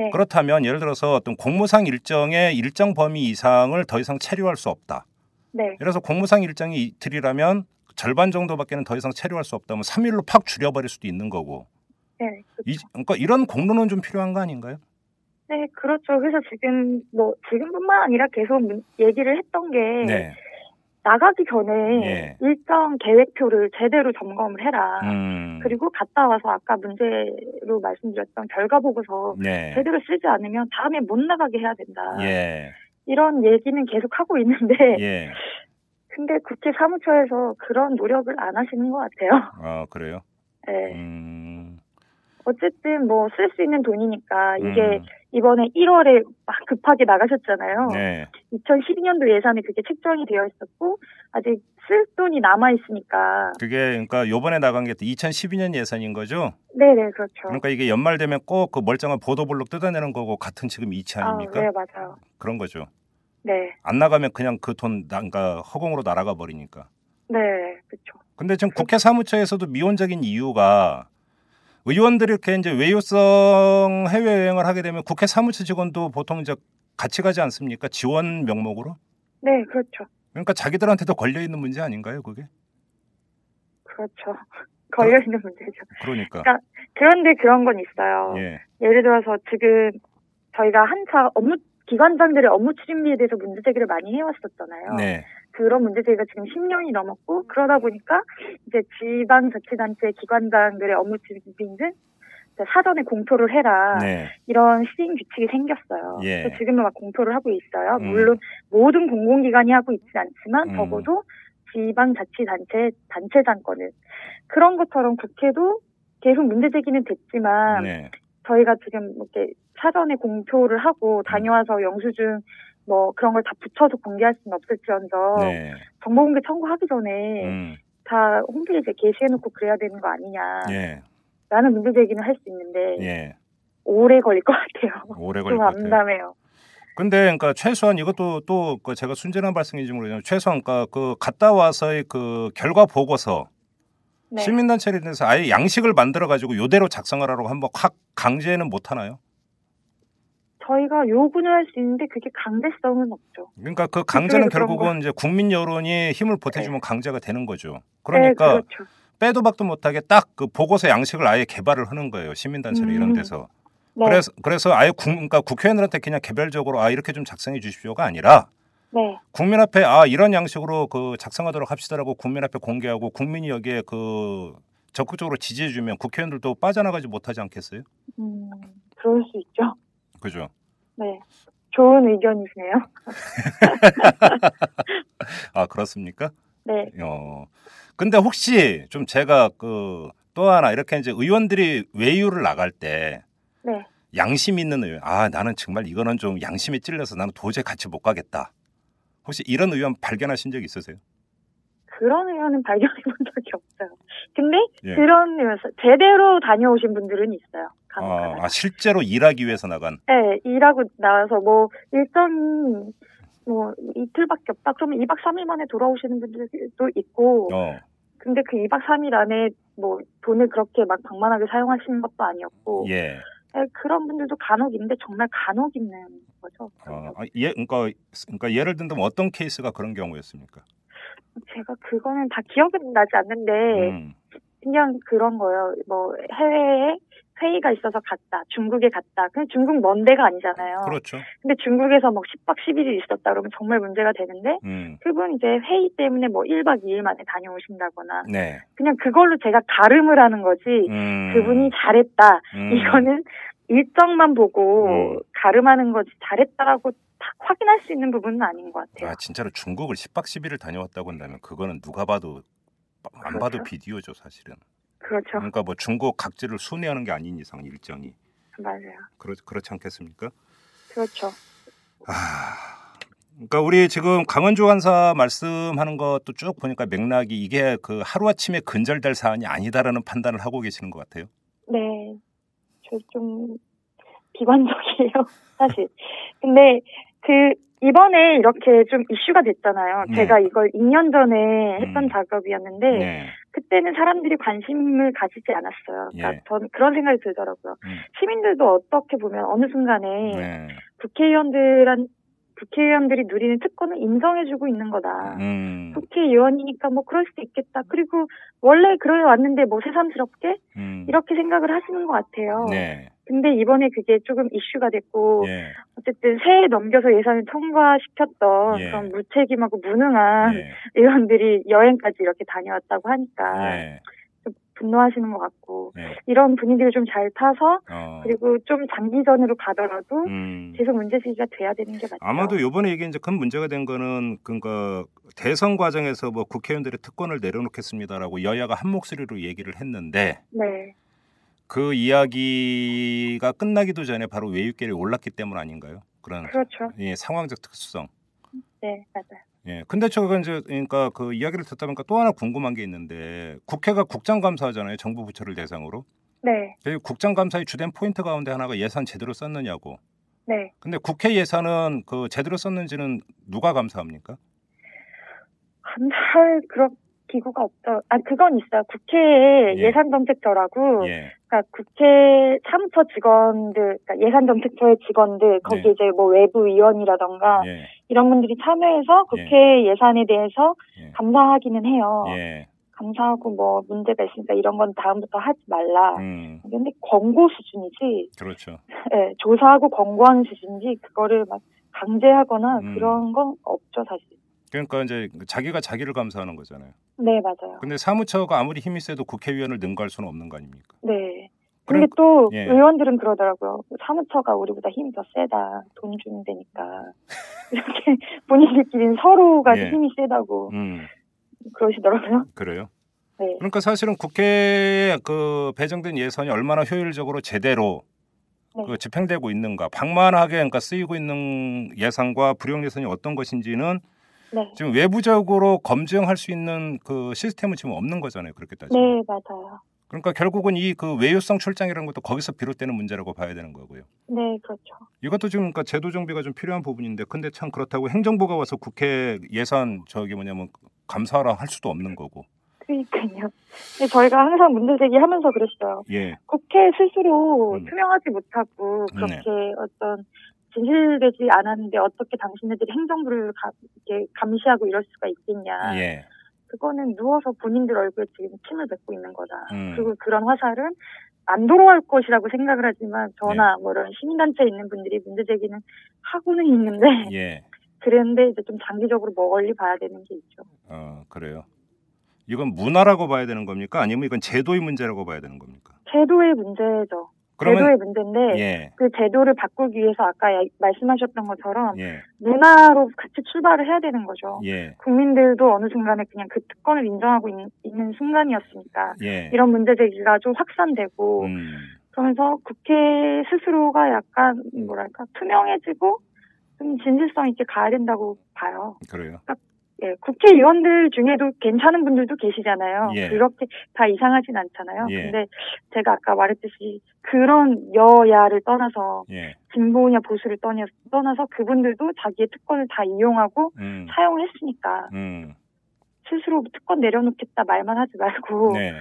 네. 그렇다면 예를 들어서 어떤 공무상 일정의 일정 범위 이상을 더 이상 체류할 수 없다. 네, 그래서 공무상 일정이 이틀이라면 절반 정도밖에는 더 이상 체류할 수 없다면 3일로 팍 줄여버릴 수도 있는 거고. 네, 이, 그러니까 이런 공론은 좀 필요한 거 아닌가요? 네, 그렇죠. 그래서 지금 뭐 지금뿐만 아니라 계속 문- 얘기를 했던 게 네. 나가기 전에 예. 일정 계획표를 제대로 점검을 해라. 음. 그리고 갔다 와서 아까 문제로 말씀드렸던 결과 보고서 네. 제대로 쓰지 않으면 다음에 못 나가게 해야 된다. 예. 이런 얘기는 계속 하고 있는데, 예. 근데 국회 사무처에서 그런 노력을 안 하시는 것 같아요. 어, 그래요? 네. 음. 어쨌든 뭐 쓸 수 있는 돈이니까 이게 음. 이번에 1월에 막 급하게 나가셨잖아요. 네. 2012년도 예산에 그게 책정이 되어 있었고 아직 쓸 돈이 남아 있으니까 그게 그러니까 요번에 나간 게 2012년 예산인 거죠? 네 네 그렇죠. 그러니까 이게 연말 되면 꼭 그 멀쩡한 보도블록 뜯어내는 거고 같은 지금 이치 아닙니까? 아, 네 맞아요. 그런 거죠. 네, 안 나가면 그냥 그 돈 그러니까 허공으로 날아가 버리니까. 네 그렇죠. 근데 지금 국회 사무처에서도 미온적인 이유가 의원들이 이렇게 이제 외유성 해외 여행을 하게 되면 국회 사무처 직원도 보통 이제 같이 가지 않습니까? 지원 명목으로? 네 그렇죠. 그러니까 자기들한테도 걸려 있는 문제 아닌가요, 그게? 그렇죠. 걸려 있는 문제죠. 그러니까. 그러니까 그런데 그런 건 있어요. 예. 예를 들어서 지금 저희가 한차 업무 기관장들의 업무 추진비에 대해서 문제 제기를 많이 해왔었잖아요. 네. 그런 문제 제기가 지금 10년이 넘었고 그러다 보니까 이제 지방자치단체 기관장들의 업무 이제 사전에 공표를 해라 네. 이런 시행 규칙이 생겼어요. 예. 그래서 지금은 막 공표를 하고 있어요. 음. 물론 모든 공공기관이 하고 있지 않지만 음. 적어도 지방자치단체 단체 장권은 그런 것처럼 국회도 계속 문제 제기는 됐지만 네. 저희가 지금 이렇게 사전에 공표를 하고 다녀와서 영수증 뭐 그런 걸 다 붙여서 공개할 수는 없을지언정 네. 정보 공개 청구하기 전에 음. 다 홈페이지에 게시해놓고 그래야 되는 거 아니냐 예. 라는 문제 제기는 할 수 있는데 예. 오래 걸릴 것 같아요. 오래 걸릴 좀것 같아요. 암담해요. 근데 그러니까 최소한 이것도 또그 제가 순진한 발상인지 모르겠지만 최소한 그러니까 그 갔다 와서의 그 결과 보고서 네. 시민단체에 대해서 아예 양식을 만들어 가지고 요대로 작성하라고 한번 확 강제는 못 하나요? 저희가 요구는 할 수 있는데 그게 강제성은 없죠. 그러니까 그 강제는 결국은 이제 국민 여론이 힘을 보태주면 강제가 되는 거죠. 네, 그러니까 그렇죠. 빼도 박도 못하게 딱 그 보고서 양식을 아예 개발을 하는 거예요. 시민단체를 이런 음. 데서. 네, 그래서 그래서 아예 국, 그러니까 국회의원들한테 그냥 개별적으로 아 이렇게 좀 작성해 주십시오가 아니라 네, 국민 앞에 아 이런 양식으로 그 작성하도록 합시다라고 국민 앞에 공개하고 국민이 여기에 그 적극적으로 지지해 주면 국회의원들도 빠져나가지 못하지 않겠어요? 음, 그럴 수 있죠. 그죠? 네, 좋은 의견이시네요. 아 그렇습니까? 네, 어. 근데 혹시 좀 제가 그 또 하나 이렇게 이제 의원들이 외유를 나갈 때 네. 양심 있는 의원, 아 나는 정말 이거는 좀 양심에 찔려서 나는 도저히 같이 못 가겠다. 혹시 이런 의원 발견하신 적 있으세요? 그런 의원은 발견해 본 적이 없어요. 근데 예. 그런 의원 제대로 다녀오신 분들은 있어요. 아. 아, 실제로 일하기 위해서 나간. 네, 일하고 나와서 뭐 일정 뭐 이틀밖에 없다. 그러면 2박 3일 만에 돌아오시는 분들도 있고. 어. 근데 그 2박 3일 안에 뭐 돈을 그렇게 막 방만하게 사용하시는 것도 아니었고. 예. 네, 그런 분들도 간혹 있는데 정말 간혹 있는 거죠. 어, 아, 예, 그러니까, 그러니까 예를 든다면 어떤 케이스가 그런 경우였습니까? 제가 그거는 다 기억은 나지 않는데 음, 그냥 그런 거예요. 뭐 해외에 회의가 있어서 갔다. 중국에 갔다. 근데 중국 먼 데가 아니잖아요. 그렇죠. 근데 중국에서 막 10박 11일 있었다 그러면 정말 문제가 되는데 음, 그분 이제 회의 때문에 뭐 1박 2일 만에 다녀오신다거나 네. 그냥 그걸로 제가 가름을 하는 거지 음, 그분이 잘했다. 음, 이거는 일정만 보고 음. 가름하는 거지 잘했다라고 딱 확인할 수 있는 부분은 아닌 것 같아요. 아 진짜로 중국을 10박 11일 다녀왔다고 한다면 그거는 누가 봐도 안 봐도 그렇죠. 비디오죠 사실은. 그렇죠. 그러니까 뭐 중국 각지를 순회하는 게 아닌 이상 일정이 맞아요. 그렇 그렇지 않겠습니까? 그렇죠. 아, 그러니까 우리 지금 강원주 간사 말씀하는 것도 쭉 보니까 맥락이 이게 그 하루 아침에 근절될 사안이 아니다라는 판단을 하고 계시는 것 같아요. 네. 저좀 비관적이에요, 사실. 근데 그 이번에 이렇게 좀 이슈가 됐잖아요. 네. 제가 이걸 2년 전에 했던 음. 작업이었는데 네. 그때는 사람들이 관심을 가지지 않았어요. 그러니까 예. 전 그런 생각이 들더라고요. 음. 시민들도 어떻게 보면 어느 순간에 네. 국회의원들한 국회의원들이 누리는 특권을 인정해주고 있는 거다. 음. 국회의원이니까 뭐 그럴 수도 있겠다. 그리고 원래 그래 왔는데 뭐 새삼스럽게 음. 이렇게 생각을 하시는 것 같아요. 네. 근데 이번에 그게 조금 이슈가 됐고 예. 어쨌든 새해 넘겨서 예산을 통과시켰던 예. 그런 무책임하고 무능한 예. 의원들이 여행까지 이렇게 다녀왔다고 하니까 예. 좀 분노하시는 것 같고 예. 이런 분위기를 좀 잘 타서 어. 그리고 좀 장기전으로 가더라도 음. 계속 문제제기가 돼야 되는 게 맞죠. 아마도 이번에 이게 이제 큰 문제가 된 거는 그러니까 대선 과정에서 뭐 국회의원들의 특권을 내려놓겠습니다라고 여야가 한 목소리로 얘기를 했는데 네, 그 이야기가 끝나기도 전에 바로 외유계를 올랐기 때문 아닌가요? 그런 그렇죠. 예, 상황적 특수성. 네, 맞아요. 예. 근데 저가 이제 그러니까 그 이야기를 듣다 보니까 또 하나 궁금한 게 있는데 국회가 국장감사하잖아요. 정부 부처를 대상으로. 네, 그 국장감사의 주된 포인트 가운데 하나가 예산 제대로 썼느냐고. 네. 근데 국회 예산은 그 제대로 썼는지는 누가 감사합니까? 감사할 그런 기구가 없죠. 아, 그건 있어요. 국회에 예. 예산 정책처라고 예. 그러니까 국회 사무처 직원들, 그러니까 예산 정책처의 직원들, 거기 네. 이제 뭐 외부 위원이라던가 예. 이런 분들이 참여해서 국회 예 산에 대해서 예. 감사하기는 해요. 예. 감사하고 뭐 문제가 있으니까 이런 건 다음부터 하지 말라. 음. 근데 권고 수준이지, 그렇죠. 예, 조사하고 권고하는 수준이지, 그거를 막 강제하거나 음. 그런 건 없죠, 사실. 그러니까 이제 자기가 자기를 감사하는 거잖아요. 네, 맞아요. 근데 사무처가 아무리 힘이 세도 국회의원을 능가할 수는 없는 거 아닙니까? 네. 근데 또 예. 의원들은 그러더라고요. 사무처가 우리보다 힘이 더 세다. 돈 주는 데니까. 이렇게 본인들끼리는 서로가 예. 힘이 세다고 음. 그러시더라고요. 그래요. 네. 그러니까 사실은 국회에 그 배정된 예산이 얼마나 효율적으로 제대로 네. 그 집행되고 있는가, 방만하게 그러니까 쓰이고 있는 예산과 불용 예산이 어떤 것인지는 네. 지금 외부적으로 검증할 수 있는 그 시스템은 지금 없는 거잖아요. 그렇게 따지면. 네, 맞아요. 그러니까 결국은 이 그 외유성 출장이라는 것도 거기서 비롯되는 문제라고 봐야 되는 거고요. 네, 그렇죠. 이것도 지금 그러니까 제도 정비가 좀 필요한 부분인데 근데 참 그렇다고 행정부가 와서 국회 예산 저기 뭐냐면 감사하라 할 수도 없는 거고. 그러니까요. 저희가 항상 문제 제기하면서 그랬어요. 예. 국회 스스로 음. 투명하지 못하고 그렇게 어떤 진실되지 않았는데 어떻게 당신네들이 행정부를 가, 이렇게 감시하고 이럴 수가 있겠냐. 예. 그거는 누워서 본인들 얼굴에 지금 침을 뱉고 있는 거다. 음. 그리고 그런 화살은 안 돌아올 것이라고 생각을 하지만 저나 네. 뭐 이런 시민단체에 있는 분들이 문제 제기는 하고는 있는데 예. 그런데 이제 좀 장기적으로 멀리 봐야 되는 게 있죠. 어, 그래요. 이건 문화라고 봐야 되는 겁니까? 아니면 이건 제도의 문제라고 봐야 되는 겁니까? 제도의 문제죠. 그러면 제도의 문제인데 예. 그 제도를 바꾸기 위해서 아까 야- 말씀하셨던 것처럼 예. 문화로 같이 출발을 해야 되는 거죠. 예. 국민들도 어느 순간에 그냥 그 특권을 인정하고 있, 는 순간이었으니까 예. 이런 문제 제기가 좀 확산되고 음. 그러면서 국회 스스로가 약간 뭐랄까 투명해지고 좀 진실성 있게 가야 된다고 봐요. 그래요. 예, 국회의원들 중에도 괜찮은 분들도 계시잖아요. 예. 그렇게 다 이상하진 않잖아요. 예. 근데 제가 아까 말했듯이 그런 여야를 떠나서 예. 진보냐 보수를 떠나, 떠나서 그분들도 자기의 특권을 다 이용하고 음. 사용했으니까 음. 스스로 특권 내려놓겠다 말만 하지 말고 네.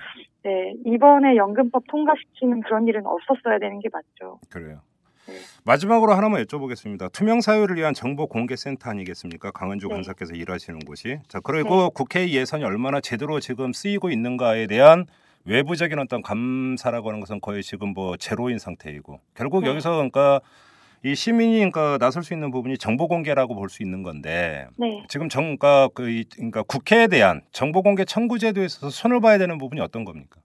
네, 이번에 연금법 통과시키는 그런 일은 없었어야 되는 게 맞죠. 그래요. 네. 마지막으로 하나만 여쭤보겠습니다. 투명 사회를 위한 정보 공개 센터 아니겠습니까? 강은주 네. 간사께서 일하시는 곳이. 자, 그리고 국회 예산이 얼마나 제대로 지금 쓰이고 있는가에 대한 외부적인 어떤 감사라고 하는 것은 거의 지금 뭐 제로인 상태이고 결국 네. 여기서 그러니까 이 시민이 그러니까 나설 수 있는 부분이 정보 공개라고 볼 수 있는 건데 네. 지금 정 그러니까 그 이- 그러니까 국회에 대한 정보 공개 청구 제도에 있어서 손을 봐야 되는 부분이 어떤 겁니까?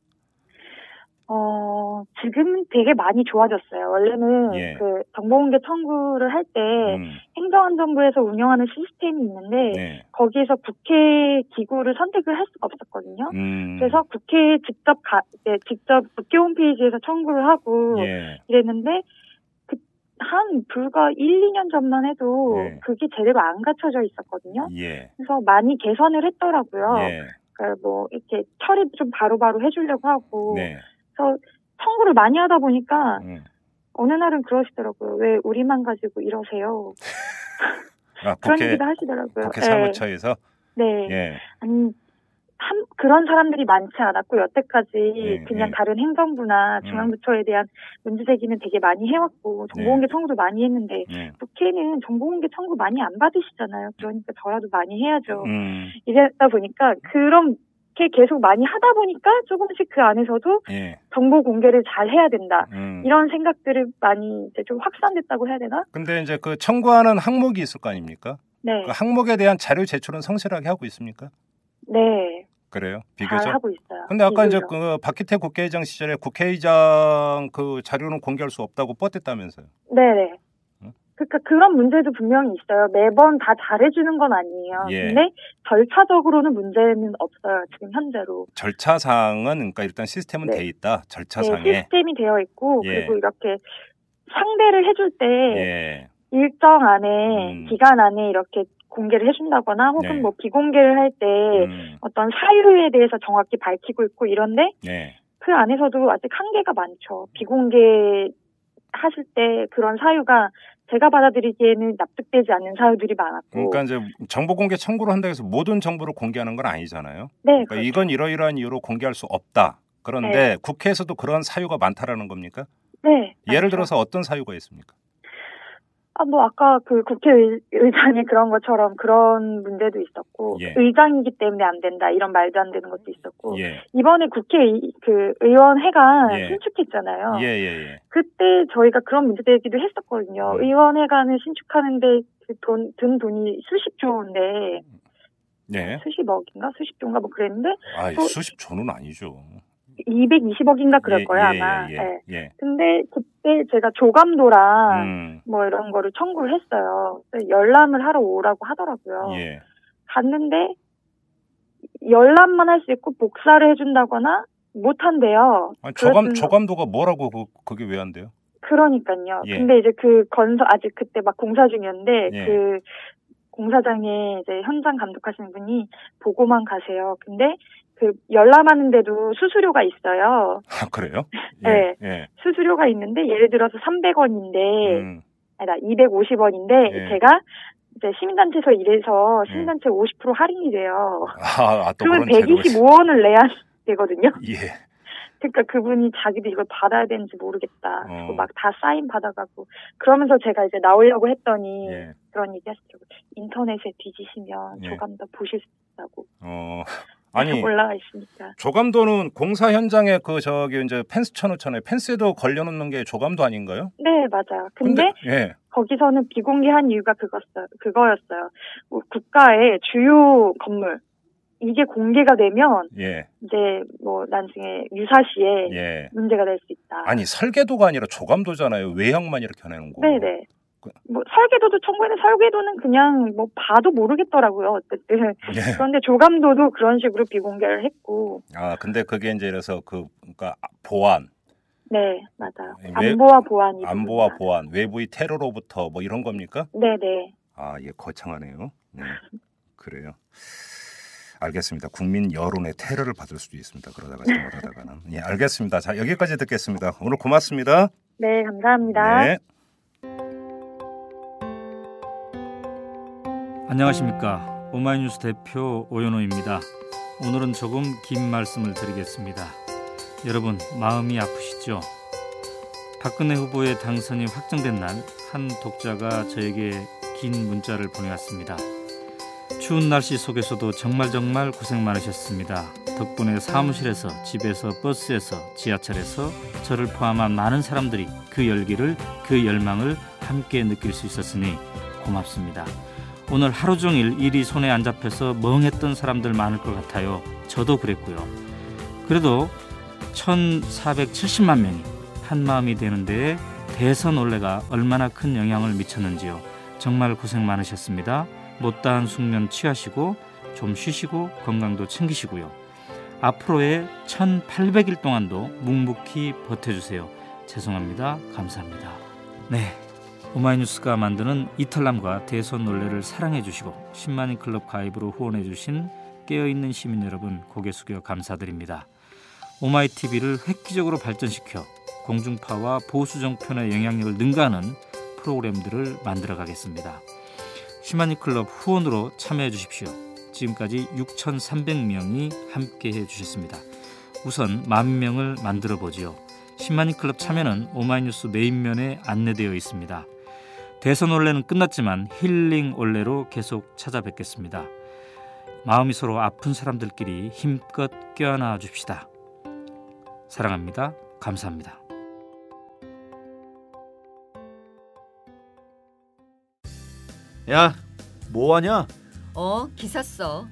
어, 지금 되게 많이 좋아졌어요. 원래는 예. 그 정보공개 청구를 할때 음, 행정안전부에서 운영하는 시스템이 있는데 네. 거기에서 국회 기구를 선택을 할 수가 없었거든요. 음, 그래서 국회에 직접 가, 네, 직접 국회 홈페이지에서 청구를 하고 예. 이랬는데 그, 한 불과 1, 2년 전만 해도 네. 그게 제대로 안 갖춰져 있었거든요. 예. 그래서 많이 개선을 했더라고요. 예. 그러니까 뭐 이렇게 처리도 좀 바로바로 해주려고 하고 네. 그래서 청구를 많이 하다 보니까 음. 어느 날은 그러시더라고요. 왜 우리만 가지고 이러세요? 아, 그런 국회 얘기도 하시더라고요. 국회 네. 사무처에서 네. 예. 아니 한, 그런 사람들이 많지 않았고 여태까지 예, 그냥 예. 다른 행정부나 음. 중앙부처에 대한 문제 제기는 되게 많이 해왔고 정보공개 청구도 많이 했는데 예. 국회는 정보공개 청구 많이 안 받으시잖아요. 그러니까 저라도 많이 해야죠. 음. 이랬다 보니까 그 렇게 계속 많이 하다 보니까 조금씩 그 안에서도 예. 정보 공개를 잘 해야 된다. 음. 이런 생각들을 많이 이제 좀 확산됐다고 해야 되나? 근데 이제 그 청구하는 항목이 있을 거 아닙니까? 네. 그 항목에 대한 자료 제출은 성실하게 하고 있습니까? 네. 그래요. 잘 비교적. 하고 있어요. 근데 아까 이제 비교적. 그 박희태 국회의장 시절에 국회의장 그 자료는 공개할 수 없다고 뻗댔다면서요. 네네. 응? 그러니까 그런 문제도 분명히 있어요. 매번 다 잘해주는 건 아니에요. 예. 근데 절차적으로는 문제는 없어요. 지금 현재로. 절차상은 그러니까 일단 시스템은 네. 돼 있다. 네, 절차상에. 시스템이 되어 있고 예. 그리고 이렇게 상대를 해줄 때 예. 일정 안에 음. 기간 안에 이렇게 공개를 해준다거나 혹은 네. 뭐 비공개를 할때 음. 어떤 사유에 대해서 정확히 밝히고 있고 이런데 네. 그 안에서도 아직 한계가 많죠. 비공개 하실 때 그런 사유가 제가 받아들이기에는 납득되지 않는 사유들이 많았고. 그러니까 이제 정보 공개 청구를 한다 해서 모든 정보를 공개하는 건 아니잖아요. 네, 그러니까 그렇죠. 이건 이러이러한 이유로 공개할 수 없다. 그런데 국회에서도 그런 사유가 많다라는 겁니까? 네. 예를 맞죠. 들어서 어떤 사유가 있습니까? 아, 뭐, 아까 그 국회의장의 그런 것처럼 그런 문제도 있었고, 예. 의장이기 때문에 안 된다, 이런 말도 안 되는 것도 있었고, 예. 이번에 국회 의- 그 의원회관 예. 신축했잖아요. 예, 예, 예. 그때 저희가 그런 문제 제기도 했었거든요. 음. 의원회관을 신축하는데 그 돈, 든 돈이 수십 조인데, 네. 수십억인가? 수십조인가 뭐 그랬는데, 아, 또- 수십 조는 아니죠. 220억인가 그럴 예, 거예요, 예, 아마. 예, 예. 예. 근데 그때 제가 조감도랑 음, 뭐 이런 거를 청구를 했어요. 열람을 하러 오라고 하더라고요. 예. 갔는데 열람만 할 수 있고 복사를 해준다거나 못한대요. 아니, 조감 그랬으면- 조감도가 뭐라고 그, 그게 왜 안 돼요? 그러니까요. 예. 근데 이제 그 건설 아직 그때 막 공사 중이었는데 예. 그 공사장에 이제 현장 감독하시는 분이 보고만 가세요. 근데 그 열람하는데도 수수료가 있어요. 아, 그래요? 네. 예. 수수료가 있는데 예를 들어서 300원인데 음, 아니다 250원인데 예. 제가 이제 시민단체에서 일해서 시민단체 50% 할인이 돼요. 아, 아, 또 그러면 그런 제도가 있- 125원을 내야 되거든요. 예. 그러니까 그분이 자기도 이걸 받아야 되는지 모르겠다. 어. 막 다 사인 받아가고 그러면서 제가 이제 나오려고 했더니 예. 그런 얘기 하시더라고요. 인터넷에 뒤지시면 예. 조감도 보실 수 있다고 어. 아니, 올라가 있으니까. 조감도는 공사 현장에 그 저기 이제 펜스 쳐놓잖아요. 펜스에도 걸려놓는 게 조감도 아닌가요? 네 맞아요. 근데, 예. 거기서는 비공개한 이유가 그거였어요. 그거였어요. 뭐 국가의 주요 건물 이게 공개가 되면 예. 이제 뭐 나중에 유사시에 예. 문제가 될 수 있다. 아니, 설계도가 아니라 조감도잖아요. 외형만 이렇게 해내는 거. 네네. 그- 뭐 설계도도 청구했는데 설계도는 그냥 뭐 봐도 모르겠더라고요. 어쨌든 예. 그런데 조감도도 그런 식으로 비공개를 했고, 아, 근데 그게 이제 이래서 그, 그러니까 보안, 네 맞아요. 왜- 안보와 보안이 안보와 보안, 외부의 테러로부터 뭐 이런 겁니까? 네네. 아, 예, 거창하네요. 네. 그래요. 알겠습니다. 국민 여론의 테러를 받을 수도 있습니다. 그러다가 잘못하다가는. 예, 알겠습니다. 자, 여기까지 듣겠습니다. 오늘 고맙습니다. 네 감사합니다. 네. 안녕하십니까. 오마이뉴스 대표 오연호입니다. 오늘은 조금 긴 말씀을 드리겠습니다. 여러분, 마음이 아프시죠? 박근혜 후보의 당선이 확정된 날, 한 독자가 저에게 긴 문자를 보내왔습니다. 추운 날씨 속에서도 정말 정말 고생 많으셨습니다. 덕분에 사무실에서, 집에서, 버스에서, 지하철에서 저를 포함한 많은 사람들이 그 열기를, 그 열망을 함께 느낄 수 있었으니 고맙습니다. 오늘 하루 종일 일이 손에 안 잡혀서 멍했던 사람들 많을 것 같아요. 저도 그랬고요. 그래도 1470만 명이 한 마음이 되는 데에 대선 올레가 얼마나 큰 영향을 미쳤는지요. 정말 고생 많으셨습니다. 못다한 숙면 취하시고 좀 쉬시고 건강도 챙기시고요. 앞으로의 1800일 동안도 묵묵히 버텨주세요. 죄송합니다. 감사합니다. 네. 오마이뉴스가 만드는 이탈남과 대선 논례를 사랑해 주시고 10만인 클럽 가입으로 후원해 주신 깨어있는 시민 여러분 고개 숙여 감사드립니다. 오마이TV를 획기적으로 발전시켜 공중파와 보수 종편의 영향력을 능가하는 프로그램들을 만들어 가겠습니다. 10만인 클럽 후원으로 참여해 주십시오. 지금까지 6,300명이 함께 해 주셨습니다. 우선 만 명을 만들어 보지요. 10만인 클럽 참여는 오마이뉴스 메인면에 안내되어 있습니다. 대선 올레는 끝났지만 힐링 올레로 계속 찾아뵙겠습니다. 마음이 서로 아픈 사람들끼리 힘껏 껴안아 줍시다. 사랑합니다. 감사합니다. 야, 뭐 하냐? 어, 기사 써.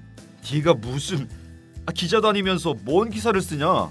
네가 무슨 아, 기자도 아니면서 뭔 기사를 쓰냐?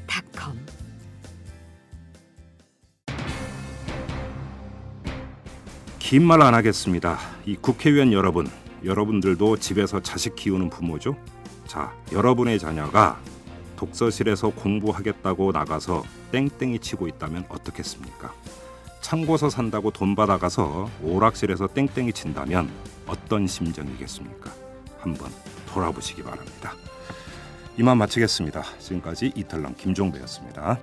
긴 말 안 하겠습니다. 이 국회의원 여러분, 여러분들도 집에서 자식 키우는 부모죠? 자, 여러분의 자녀가 독서실에서 공부하겠다고 나가서 땡땡이 치고 있다면 어떻겠습니까? 참고서 산다고 돈 받아가서 오락실에서 땡땡이 친다면 어떤 심정이겠습니까? 한번 돌아보시기 바랍니다. 이만 마치겠습니다. 지금까지 이탈남 김종배였습니다.